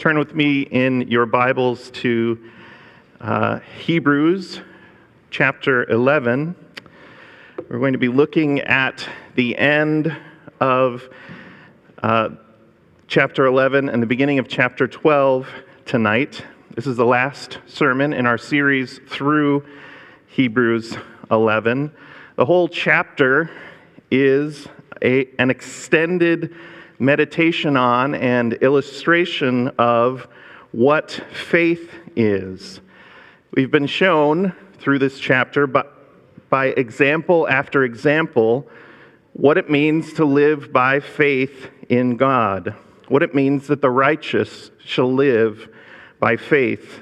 turn with me in your Bibles to uh, Hebrews chapter 11. We're going to be looking at the end of uh, chapter 11 and the beginning of chapter 12 tonight. This is the last sermon in our series through Hebrews 11. The whole chapter is a, an extended meditation on and illustration of what faith is. We've been shown through this chapter by, by example after example what it means to live by faith in God, what it means that the righteous shall live by faith.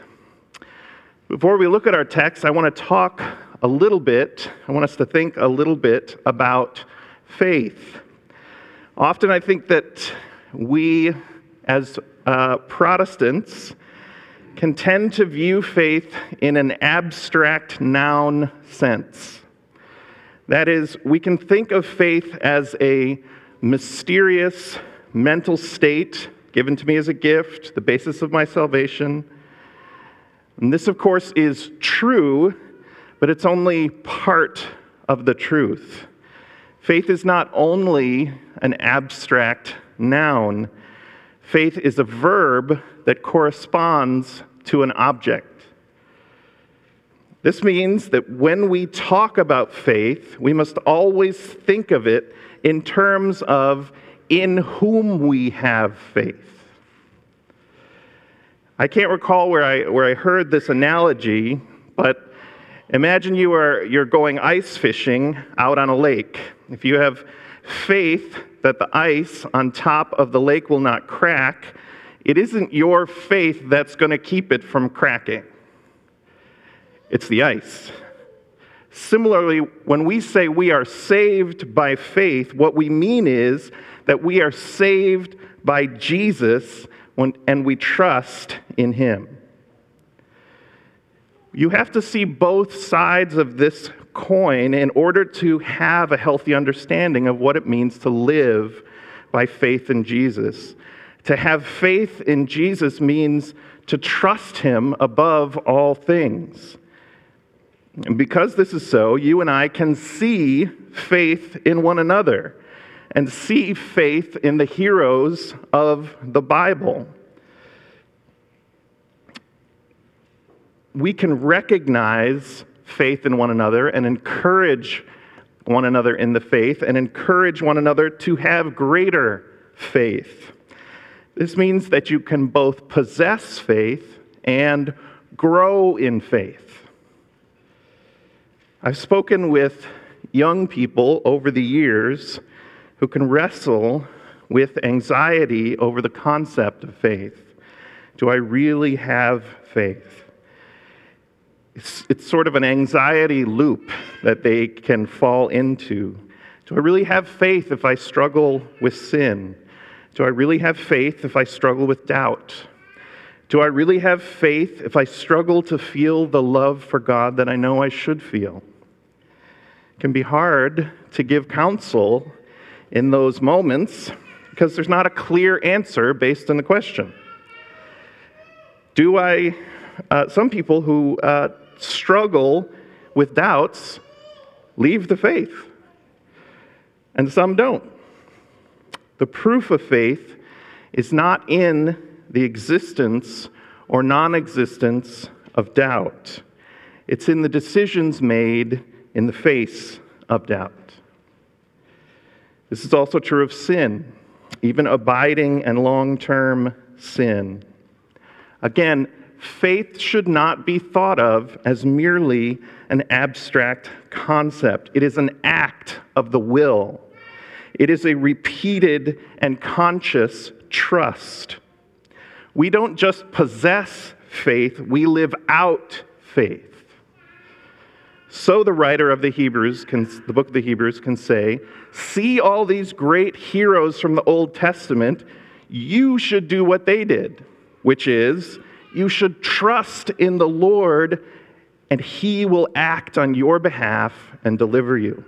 Before we look at our text, I want to talk a little bit, I want us to think a little bit about faith. Often I think that we, as uh, Protestants, can tend to view faith in an abstract noun sense. That is, we can think of faith as a mysterious mental state given to me as a gift, the basis of my salvation. And this, of course, is true, but it's only part of the truth. Faith is not only an abstract noun, faith is a verb that corresponds to an object. This means that when we talk about faith, we must always think of it in terms of in whom we have faith. I can't recall where I, where I heard this analogy, but imagine you are you're going ice fishing out on a lake. If you have faith that the ice on top of the lake will not crack, it isn't your faith that's going to keep it from cracking. It's the ice. Similarly, when we say we are saved by faith, what we mean is that we are saved by Jesus when, and we trust in him. You have to see both sides of this coin in order to have a healthy understanding of what it means to live by faith in Jesus. To have faith in Jesus means to trust him above all things. And because this is so, you and I can see faith in one another and see faith in the heroes of the Bible. We can recognize faith in one another and encourage one another in the faith and encourage one another to have greater faith. This means that you can both possess faith and grow in faith. I've spoken with young people over the years who can wrestle with anxiety over the concept of faith. Do I really have faith? It's, it's sort of an anxiety loop that they can fall into. Do I really have faith if I struggle with sin? Do I really have faith if I struggle with doubt? Do I really have faith if I struggle to feel the love for God that I know I should feel? It can be hard to give counsel in those moments because there's not a clear answer based on the question. Do I, uh, some people who uh, struggle with doubts leave the faith, and some don't. The proof of faith is not in the existence or non existence of doubt, it's in the decisions made in the face of doubt. This is also true of sin, even abiding and long term sin. Again, faith should not be thought of as merely an abstract concept. It is an act of the will, it is a repeated and conscious trust. We don't just possess faith, we live out faith. So the writer of the Hebrews, can, the book of the Hebrews, can say, See all these great heroes from the Old Testament, you should do what they did, which is you should trust in the Lord, and He will act on your behalf and deliver you.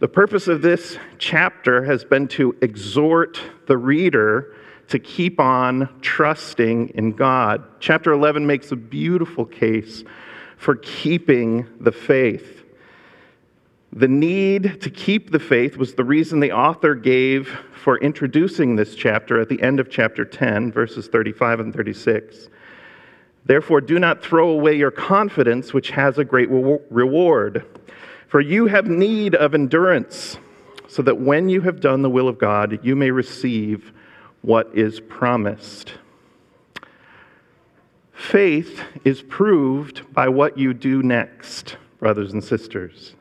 The purpose of this chapter has been to exhort the reader to keep on trusting in God. Chapter 11 makes a beautiful case for keeping the faith. The need to keep the faith was the reason the author gave for introducing this chapter at the end of chapter 10, verses 35 and 36. Therefore, do not throw away your confidence, which has a great reward. For you have need of endurance, so that when you have done the will of God, you may receive what is promised. Faith is proved by what you do next, brothers and sisters.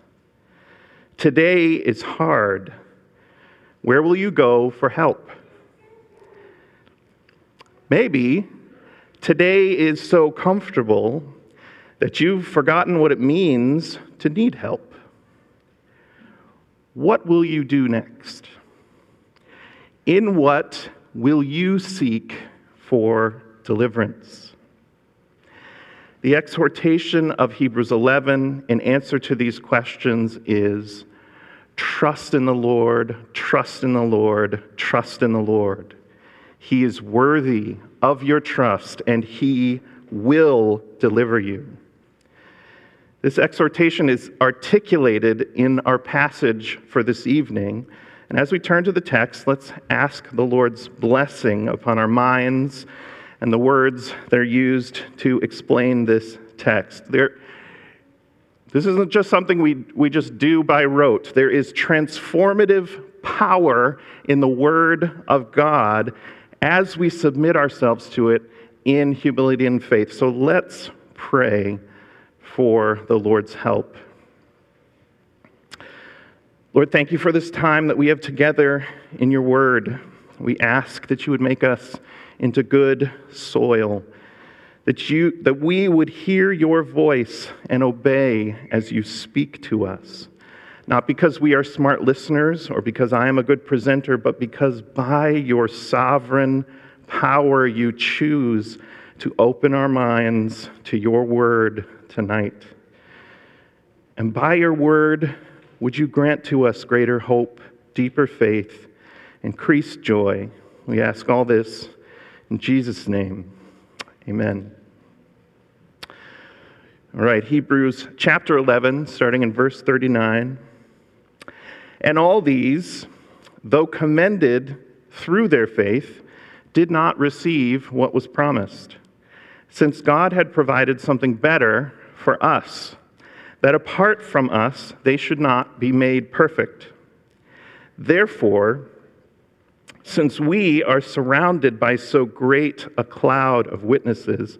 Today is hard. Where will you go for help? Maybe today is so comfortable that you've forgotten what it means to need help. What will you do next? In what will you seek for deliverance? The exhortation of Hebrews 11 in answer to these questions is trust in the Lord, trust in the Lord, trust in the Lord. He is worthy of your trust and he will deliver you. This exhortation is articulated in our passage for this evening. And as we turn to the text, let's ask the Lord's blessing upon our minds and the words that are used to explain this text. There, this isn't just something we, we just do by rote. There is transformative power in the Word of God as we submit ourselves to it in humility and faith. So let's pray for the Lord's help. Lord, thank you for this time that we have together in your Word. We ask that you would make us into good soil, that, you, that we would hear your voice and obey as you speak to us. Not because we are smart listeners or because I am a good presenter, but because by your sovereign power you choose to open our minds to your word tonight. And by your word, would you grant to us greater hope, deeper faith, increased joy? We ask all this in Jesus' name, amen. All right, Hebrews chapter 11, starting in verse 39. And all these, though commended through their faith, did not receive what was promised, since God had provided something better for us, that apart from us they should not be made perfect. Therefore, since we are surrounded by so great a cloud of witnesses,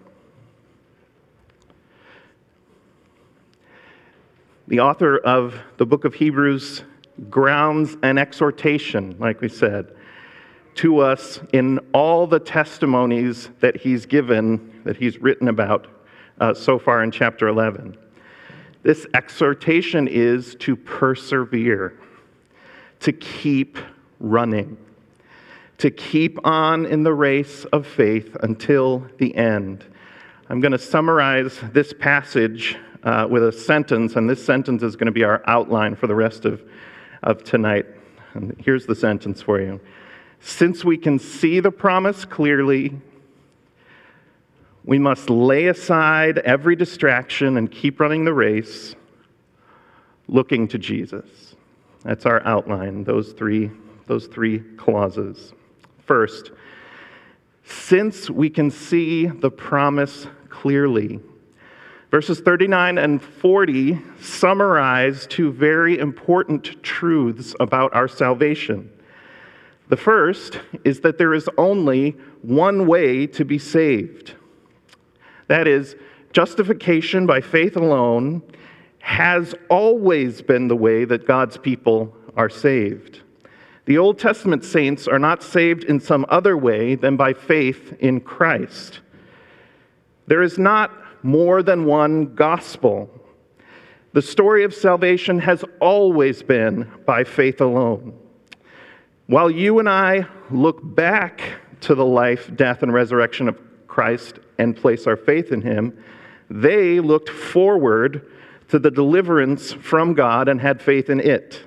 The author of the book of Hebrews grounds an exhortation, like we said, to us in all the testimonies that he's given, that he's written about uh, so far in chapter 11. This exhortation is to persevere, to keep running to keep on in the race of faith until the end. I'm going to summarize this passage uh, with a sentence, and this sentence is going to be our outline for the rest of, of tonight. And here's the sentence for you Since we can see the promise clearly, we must lay aside every distraction and keep running the race, looking to Jesus. That's our outline, those three, those three clauses. First, since we can see the promise clearly. Verses 39 and 40 summarize two very important truths about our salvation. The first is that there is only one way to be saved. That is, justification by faith alone has always been the way that God's people are saved. The Old Testament saints are not saved in some other way than by faith in Christ. There is not more than one gospel. The story of salvation has always been by faith alone. While you and I look back to the life, death, and resurrection of Christ and place our faith in him, they looked forward to the deliverance from God and had faith in it.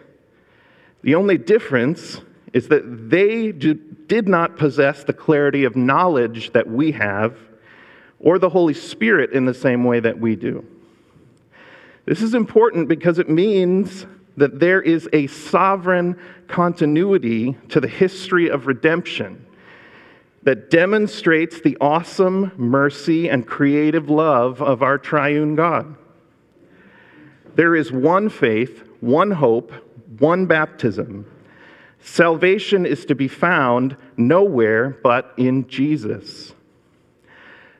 The only difference is that they did not possess the clarity of knowledge that we have or the Holy Spirit in the same way that we do. This is important because it means that there is a sovereign continuity to the history of redemption that demonstrates the awesome mercy and creative love of our triune God. There is one faith, one hope, one baptism. Salvation is to be found nowhere but in Jesus.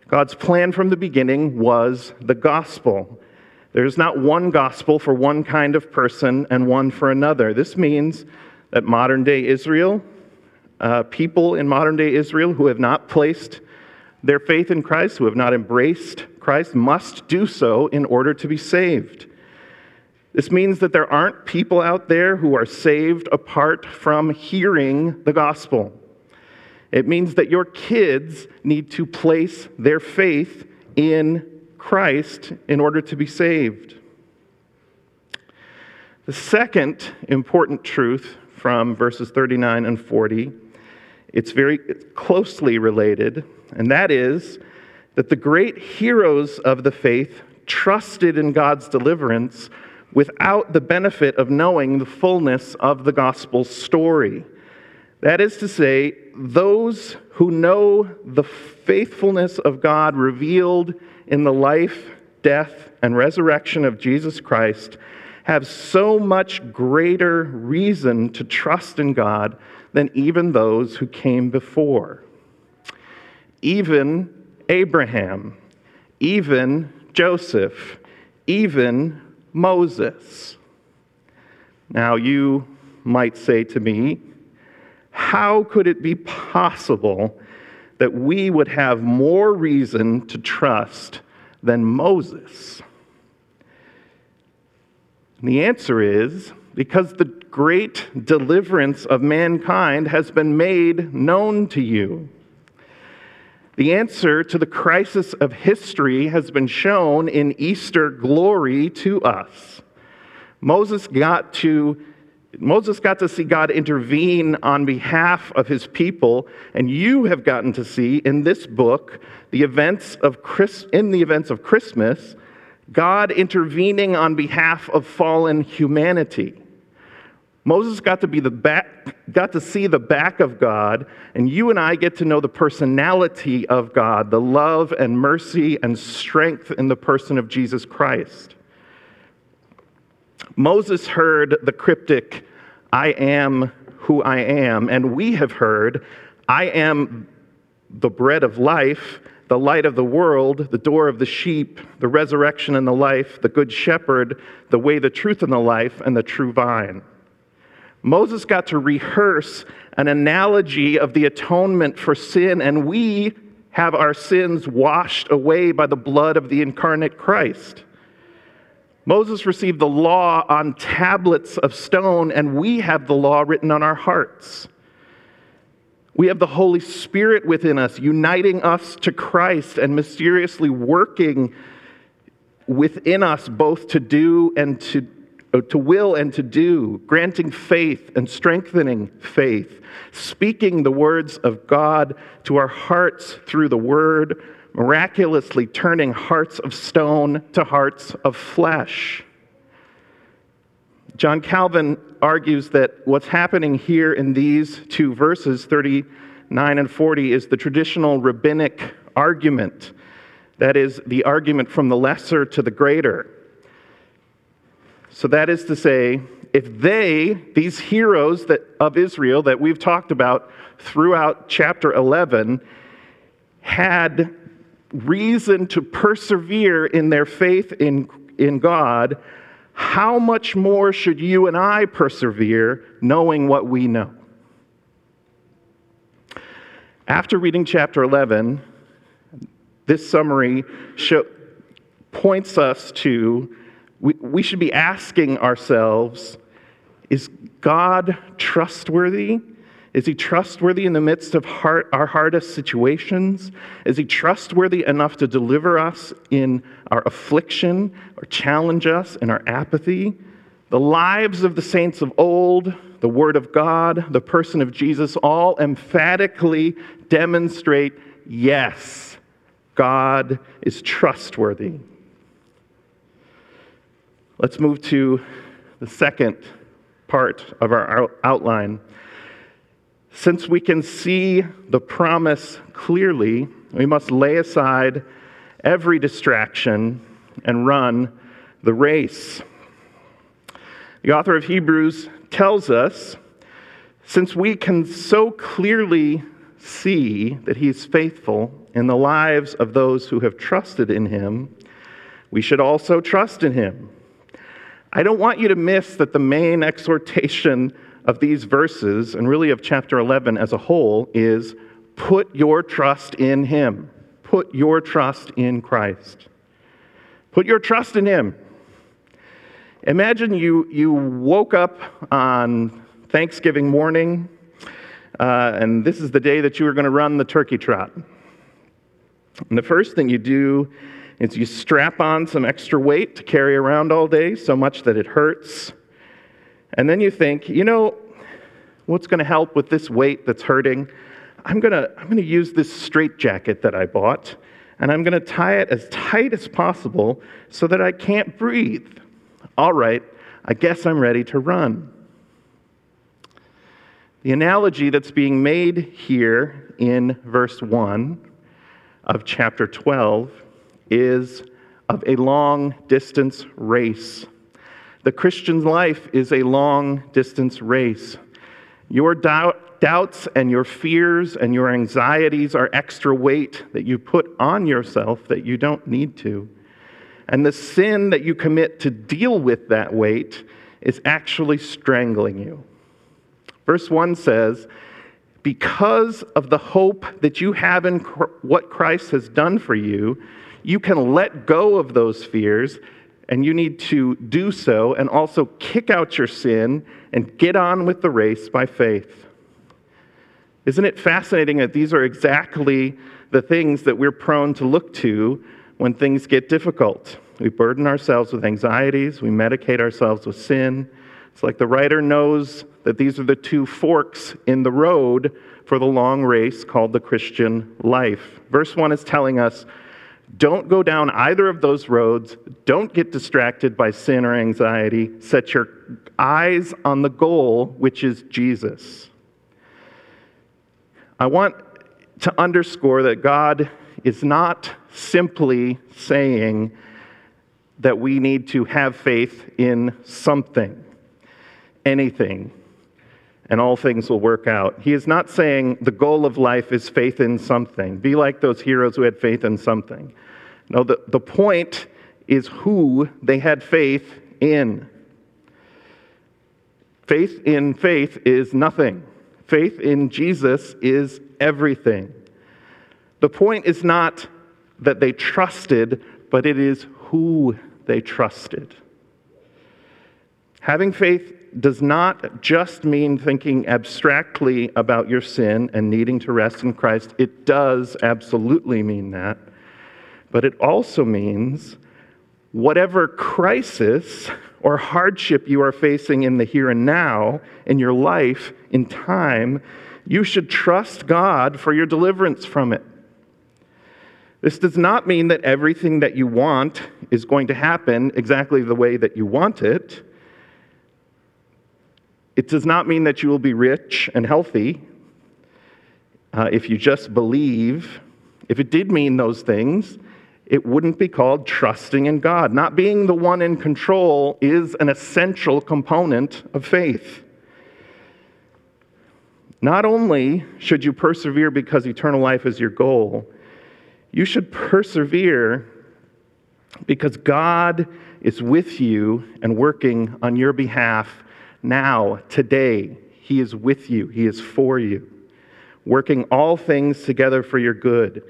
God's plan from the beginning was the gospel. There's not one gospel for one kind of person and one for another. This means that modern day Israel, uh, people in modern day Israel who have not placed their faith in Christ, who have not embraced Christ, must do so in order to be saved. This means that there aren't people out there who are saved apart from hearing the gospel. It means that your kids need to place their faith in Christ in order to be saved. The second important truth from verses 39 and 40, it's very closely related, and that is that the great heroes of the faith trusted in God's deliverance without the benefit of knowing the fullness of the gospel story. That is to say, those who know the faithfulness of God revealed in the life, death, and resurrection of Jesus Christ have so much greater reason to trust in God than even those who came before. Even Abraham, even Joseph, even Moses. Now, you might say to me, how could it be possible that we would have more reason to trust than Moses? And the answer is because the great deliverance of mankind has been made known to you. The answer to the crisis of history has been shown in Easter glory to us. Moses got to Moses got to see God intervene on behalf of his people, and you have gotten to see in this book the events of Chris, in the events of Christmas, God intervening on behalf of fallen humanity. Moses got to be the back, got to see the back of God, and you and I get to know the personality of God, the love and mercy and strength in the person of Jesus Christ. Moses heard the cryptic, I am who I am, and we have heard, I am the bread of life, the light of the world, the door of the sheep, the resurrection and the life, the good shepherd, the way, the truth, and the life, and the true vine. Moses got to rehearse an analogy of the atonement for sin, and we have our sins washed away by the blood of the incarnate Christ. Moses received the law on tablets of stone, and we have the law written on our hearts. We have the Holy Spirit within us, uniting us to Christ and mysteriously working within us both to do and to uh, to will and to do, granting faith and strengthening faith, speaking the words of God to our hearts through the word, miraculously turning hearts of stone to hearts of flesh. John Calvin argues that what's happening here in these two verses, 39 and 40, is the traditional rabbinic argument. That is, the argument from the lesser to the greater. So that is to say, if they, these heroes that, of Israel that we've talked about throughout chapter 11, had reason to persevere in their faith in, in God, how much more should you and I persevere knowing what we know? After reading chapter 11, this summary show, points us to we, we should be asking ourselves is God trustworthy? Is he trustworthy in the midst of heart, our hardest situations? Is he trustworthy enough to deliver us in our affliction or challenge us in our apathy? The lives of the saints of old, the Word of God, the person of Jesus all emphatically demonstrate yes, God is trustworthy. Let's move to the second part of our outline. Since we can see the promise clearly, we must lay aside every distraction and run the race. The author of Hebrews tells us since we can so clearly see that he is faithful in the lives of those who have trusted in him, we should also trust in him. I don't want you to miss that the main exhortation of these verses, and really of chapter 11 as a whole, is put your trust in Him. Put your trust in Christ. Put your trust in Him. Imagine you, you woke up on Thanksgiving morning, uh, and this is the day that you were going to run the turkey trot. And the first thing you do is you strap on some extra weight to carry around all day, so much that it hurts. And then you think, you know, what's going to help with this weight that's hurting? I'm going to I'm going to use this straitjacket that I bought, and I'm going to tie it as tight as possible so that I can't breathe. All right, I guess I'm ready to run. The analogy that's being made here in verse 1 of chapter 12 is of a long distance race. The Christian life is a long distance race. Your doubt, doubts and your fears and your anxieties are extra weight that you put on yourself that you don't need to. And the sin that you commit to deal with that weight is actually strangling you. Verse 1 says, Because of the hope that you have in what Christ has done for you, you can let go of those fears, and you need to do so and also kick out your sin and get on with the race by faith. Isn't it fascinating that these are exactly the things that we're prone to look to when things get difficult? We burden ourselves with anxieties, we medicate ourselves with sin. It's like the writer knows that these are the two forks in the road for the long race called the Christian life. Verse 1 is telling us don't go down either of those roads. Don't get distracted by sin or anxiety. Set your eyes on the goal, which is Jesus. I want to underscore that God is not simply saying that we need to have faith in something, anything, and all things will work out. He is not saying the goal of life is faith in something. Be like those heroes who had faith in something. No, the, the point is who they had faith in. Faith in faith is nothing. Faith in Jesus is everything. The point is not that they trusted, but it is who they trusted. Having faith does not just mean thinking abstractly about your sin and needing to rest in Christ. It does absolutely mean that but it also means whatever crisis or hardship you are facing in the here and now, in your life, in time, you should trust God for your deliverance from it. This does not mean that everything that you want is going to happen exactly the way that you want it. It does not mean that you will be rich and healthy uh, if you just believe. If it did mean those things, it wouldn't be called trusting in God. Not being the one in control is an essential component of faith. Not only should you persevere because eternal life is your goal, you should persevere because God is with you and working on your behalf now, today. He is with you, He is for you. working all things together for your good.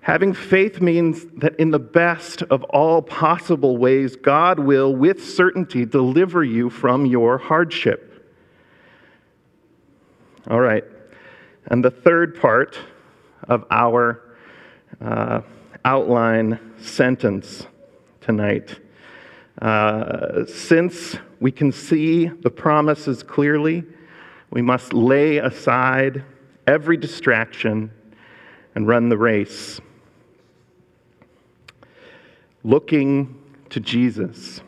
Having faith means that in the best of all possible ways, God will, with certainty, deliver you from your hardship. All right. And the third part of our uh, outline sentence tonight. Uh, since we can see the promises clearly, we must lay aside every distraction and run the race. Looking to Jesus.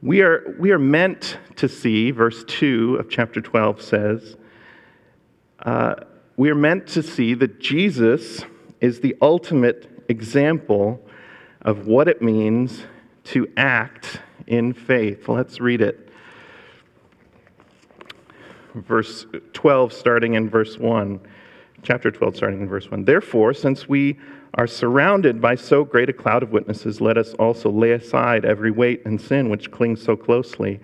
We are, we are meant to see, verse 2 of chapter 12 says, uh, we are meant to see that Jesus is the ultimate example of what it means to act in faith. Let's read it. Verse 12, starting in verse 1. Chapter 12, starting in verse 1. Therefore, since we are surrounded by so great a cloud of witnesses, let us also lay aside every weight and sin which clings so closely.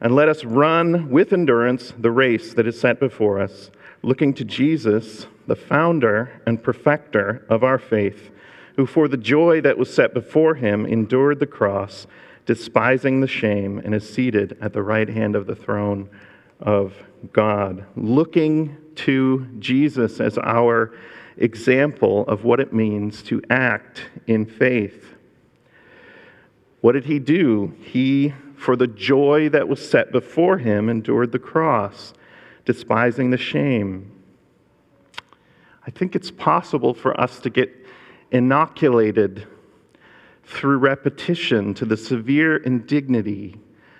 And let us run with endurance the race that is set before us, looking to Jesus, the founder and perfecter of our faith, who for the joy that was set before him endured the cross, despising the shame, and is seated at the right hand of the throne of God. Looking to Jesus as our example of what it means to act in faith. What did he do? He, for the joy that was set before him, endured the cross, despising the shame. I think it's possible for us to get inoculated through repetition to the severe indignity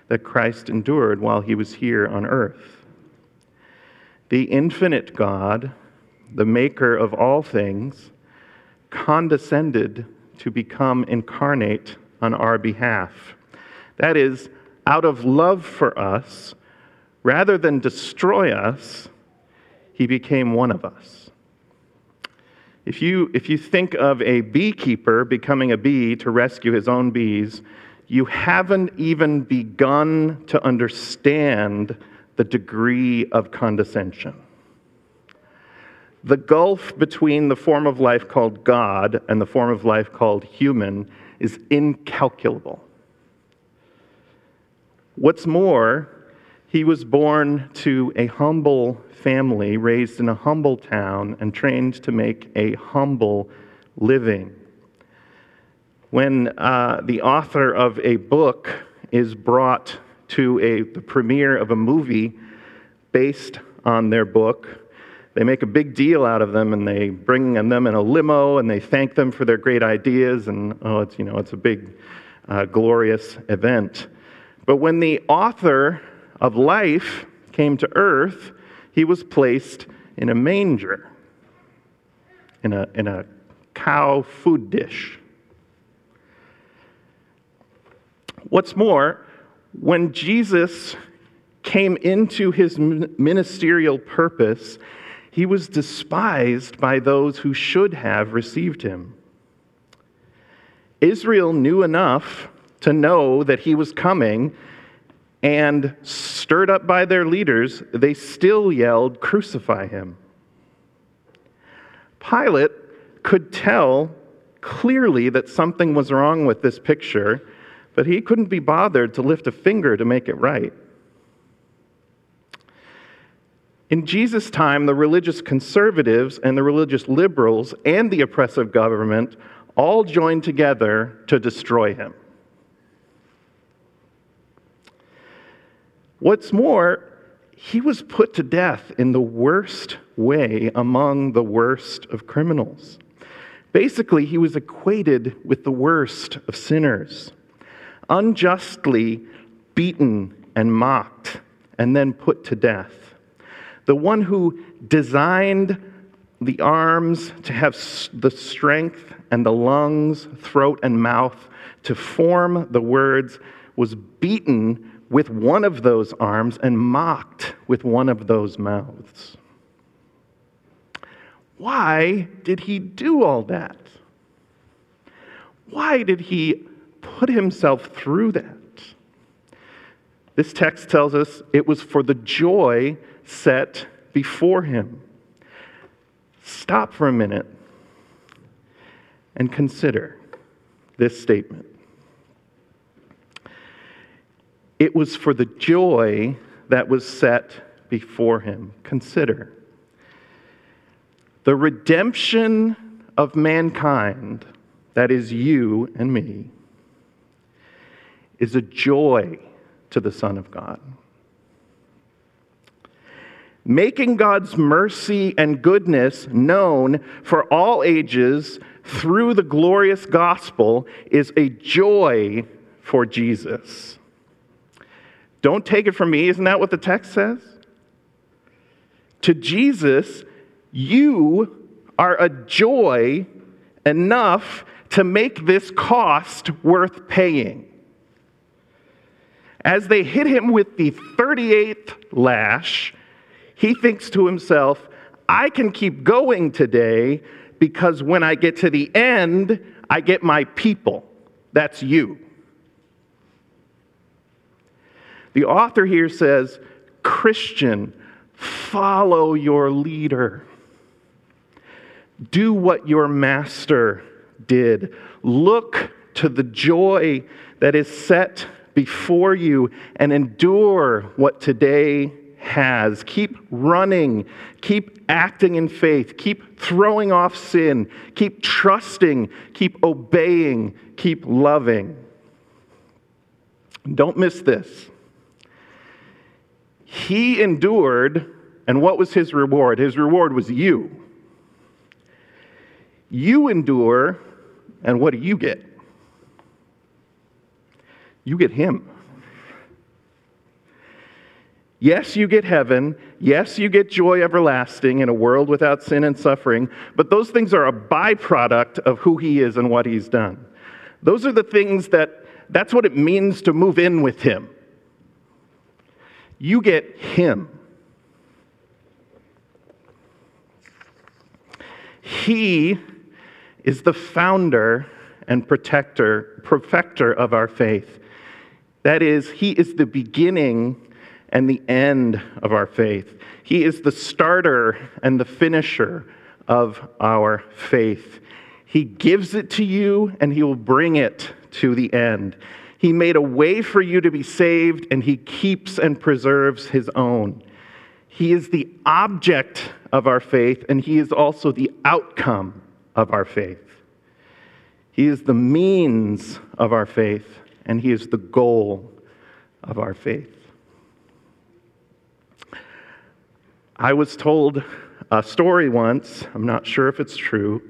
that Christ endured while he was here on earth. The infinite God the maker of all things, condescended to become incarnate on our behalf. That is, out of love for us, rather than destroy us, he became one of us. If you, if you think of a beekeeper becoming a bee to rescue his own bees, you haven't even begun to understand the degree of condescension. The gulf between the form of life called God and the form of life called human is incalculable. What's more, he was born to a humble family, raised in a humble town, and trained to make a humble living. When uh, the author of a book is brought to a, the premiere of a movie based on their book, they make a big deal out of them and they bring them in a limo and they thank them for their great ideas and oh it's you know it's a big uh, glorious event but when the author of life came to earth he was placed in a manger in a, in a cow food dish what's more when jesus came into his ministerial purpose he was despised by those who should have received him. Israel knew enough to know that he was coming, and stirred up by their leaders, they still yelled, Crucify him. Pilate could tell clearly that something was wrong with this picture, but he couldn't be bothered to lift a finger to make it right. In Jesus' time, the religious conservatives and the religious liberals and the oppressive government all joined together to destroy him. What's more, he was put to death in the worst way among the worst of criminals. Basically, he was equated with the worst of sinners, unjustly beaten and mocked, and then put to death the one who designed the arms to have the strength and the lungs, throat, and mouth to form the words, was beaten with one of those arms and mocked with one of those mouths. Why did he do all that? Why did he put himself through that? This text tells us it was for the joy set before Him. Stop for a minute and consider this statement. It was for the joy that was set before him. Consider the redemption of mankind, that is you and me, is a joy to the Son of God. Making God's mercy and goodness known for all ages through the glorious gospel is a joy for Jesus. Don't take it from me. Isn't that what the text says? To Jesus, you are a joy enough to make this cost worth paying. As they hit him with the 38th lash, he thinks to himself, I can keep going today because when I get to the end, I get my people. That's you. The author here says, Christian, follow your leader. Do what your master did. Look to the joy that is set before you and endure what today has. Keep running. Keep acting in faith. Keep throwing off sin. Keep trusting. Keep obeying. Keep loving. Don't miss this. He endured, and what was his reward? His reward was you. You endure, and what do you get? You get him. Yes, you get heaven. Yes, you get joy everlasting in a world without sin and suffering. But those things are a byproduct of who he is and what he's done. Those are the things that, that's what it means to move in with him. You get him. He is the founder and protector, perfecter of our faith. That is, he is the beginning and the end of our faith. He is the starter and the finisher of our faith. He gives it to you and he will bring it to the end. He made a way for you to be saved and he keeps and preserves his own. He is the object of our faith and he is also the outcome of our faith. He is the means of our faith and he is the goal of our faith. I was told a story once, I'm not sure if it's true.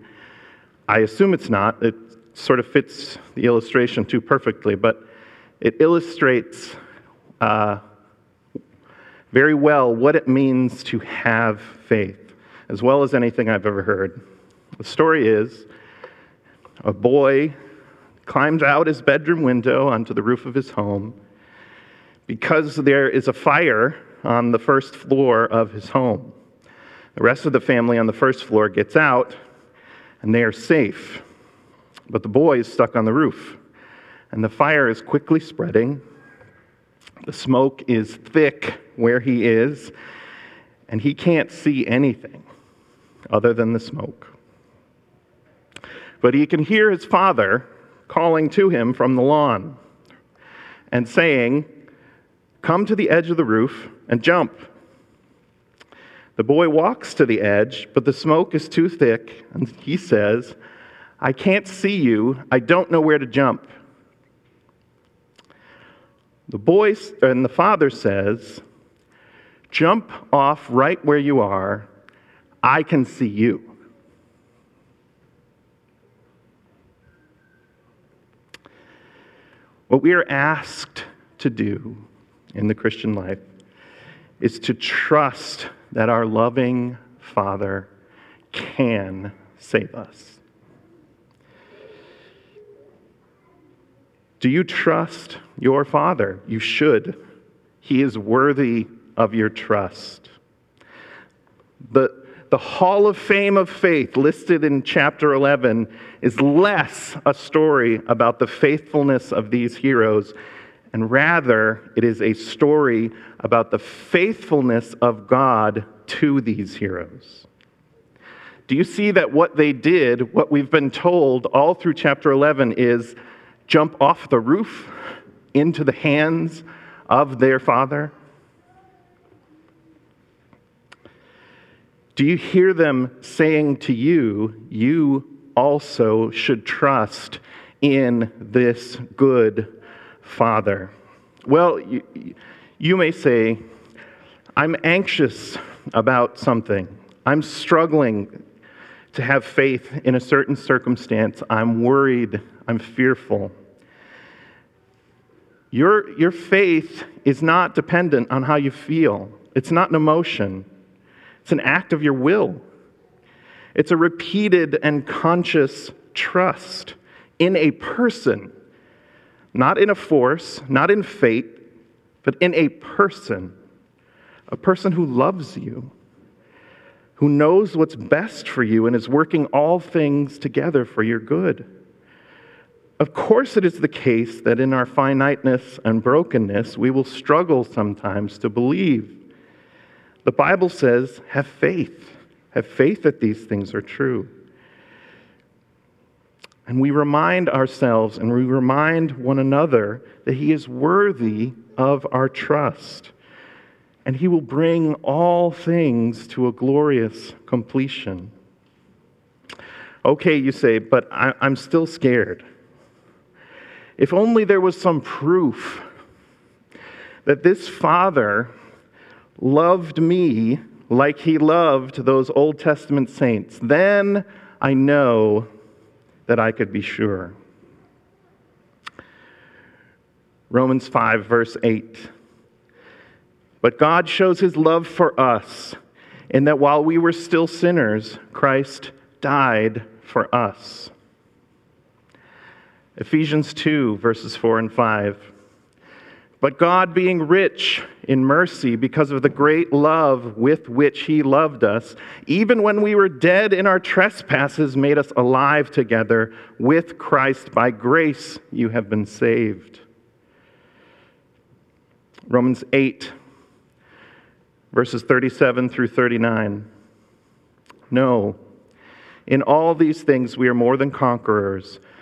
I assume it's not. It sort of fits the illustration too perfectly, but it illustrates uh, very well what it means to have faith, as well as anything I've ever heard. The story is a boy climbs out his bedroom window onto the roof of his home because there is a fire on the first floor of his home. The rest of the family on the first floor gets out, and they are safe. But the boy is stuck on the roof, and the fire is quickly spreading. The smoke is thick where he is, and he can't see anything other than the smoke. But he can hear his father calling to him from the lawn and saying, Come to the edge of the roof and jump. The boy walks to the edge, but the smoke is too thick, and he says, I can't see you. I don't know where to jump. The boy and the father says, Jump off right where you are. I can see you. What we are asked to do in the Christian life is to trust that our loving Father can save us. Do you trust your Father? You should. He is worthy of your trust. The, the Hall of Fame of Faith, listed in chapter 11, is less a story about the faithfulness of these heroes and rather it is a story about the faithfulness of God to these heroes. Do you see that what they did, what we've been told all through chapter 11, is jump off the roof into the hands of their father? Do you hear them saying to you, you also should trust in this good Father? Well, you, you may say, I'm anxious about something. I'm struggling to have faith in a certain circumstance. I'm worried. I'm fearful. Your, your faith is not dependent on how you feel, it's not an emotion, it's an act of your will. It's a repeated and conscious trust in a person, not in a force, not in fate, but in a person, a person who loves you, who knows what's best for you and is working all things together for your good. Of course, it is the case that in our finiteness and brokenness, we will struggle sometimes to believe. The Bible says, have faith. Have faith that these things are true. And we remind ourselves and we remind one another that He is worthy of our trust. And He will bring all things to a glorious completion. Okay, you say, but I, am still scared. If only there was some proof that this father loved me like he loved those Old Testament saints, then I know that I could be sure. Romans 5, verse 8. But God shows his love for us in that while we were still sinners, Christ died for us. Ephesians 2, verses 4 and 5. But God, being rich in mercy because of the great love with which He loved us, even when we were dead in our trespasses, made us alive together with Christ. By grace you have been saved. Romans 8, verses 37 through 39. No, in all these things we are more than conquerors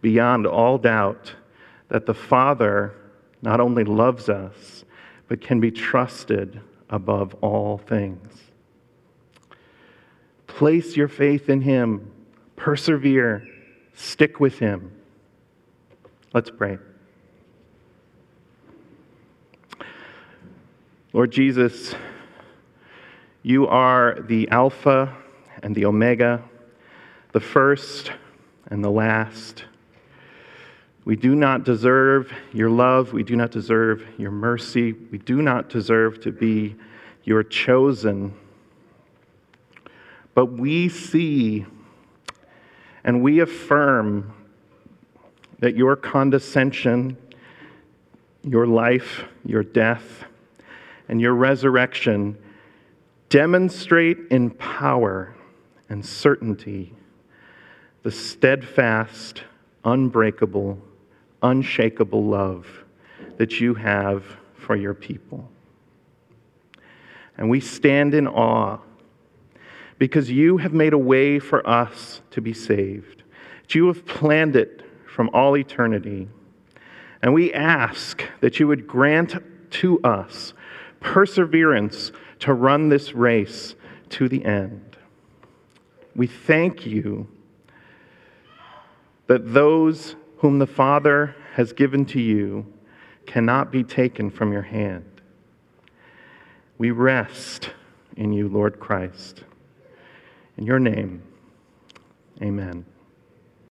beyond all doubt that the Father not only loves us, but can be trusted above all things. Place your faith in Him, persevere, stick with Him. Let's pray. Lord Jesus, you are the Alpha and the Omega, the first and the last. We do not deserve your love. We do not deserve your mercy. We do not deserve to be your chosen. But we see and we affirm that your condescension, your life, your death, and your resurrection demonstrate in power and certainty the steadfast, unbreakable, unshakable love that you have for your people. And we stand in awe because you have made a way for us to be saved. You have planned it from all eternity. And we ask that you would grant to us perseverance to run this race to the end. We thank you that those whom the Father has given to you cannot be taken from your hand. We rest in you, Lord Christ. In your name, amen.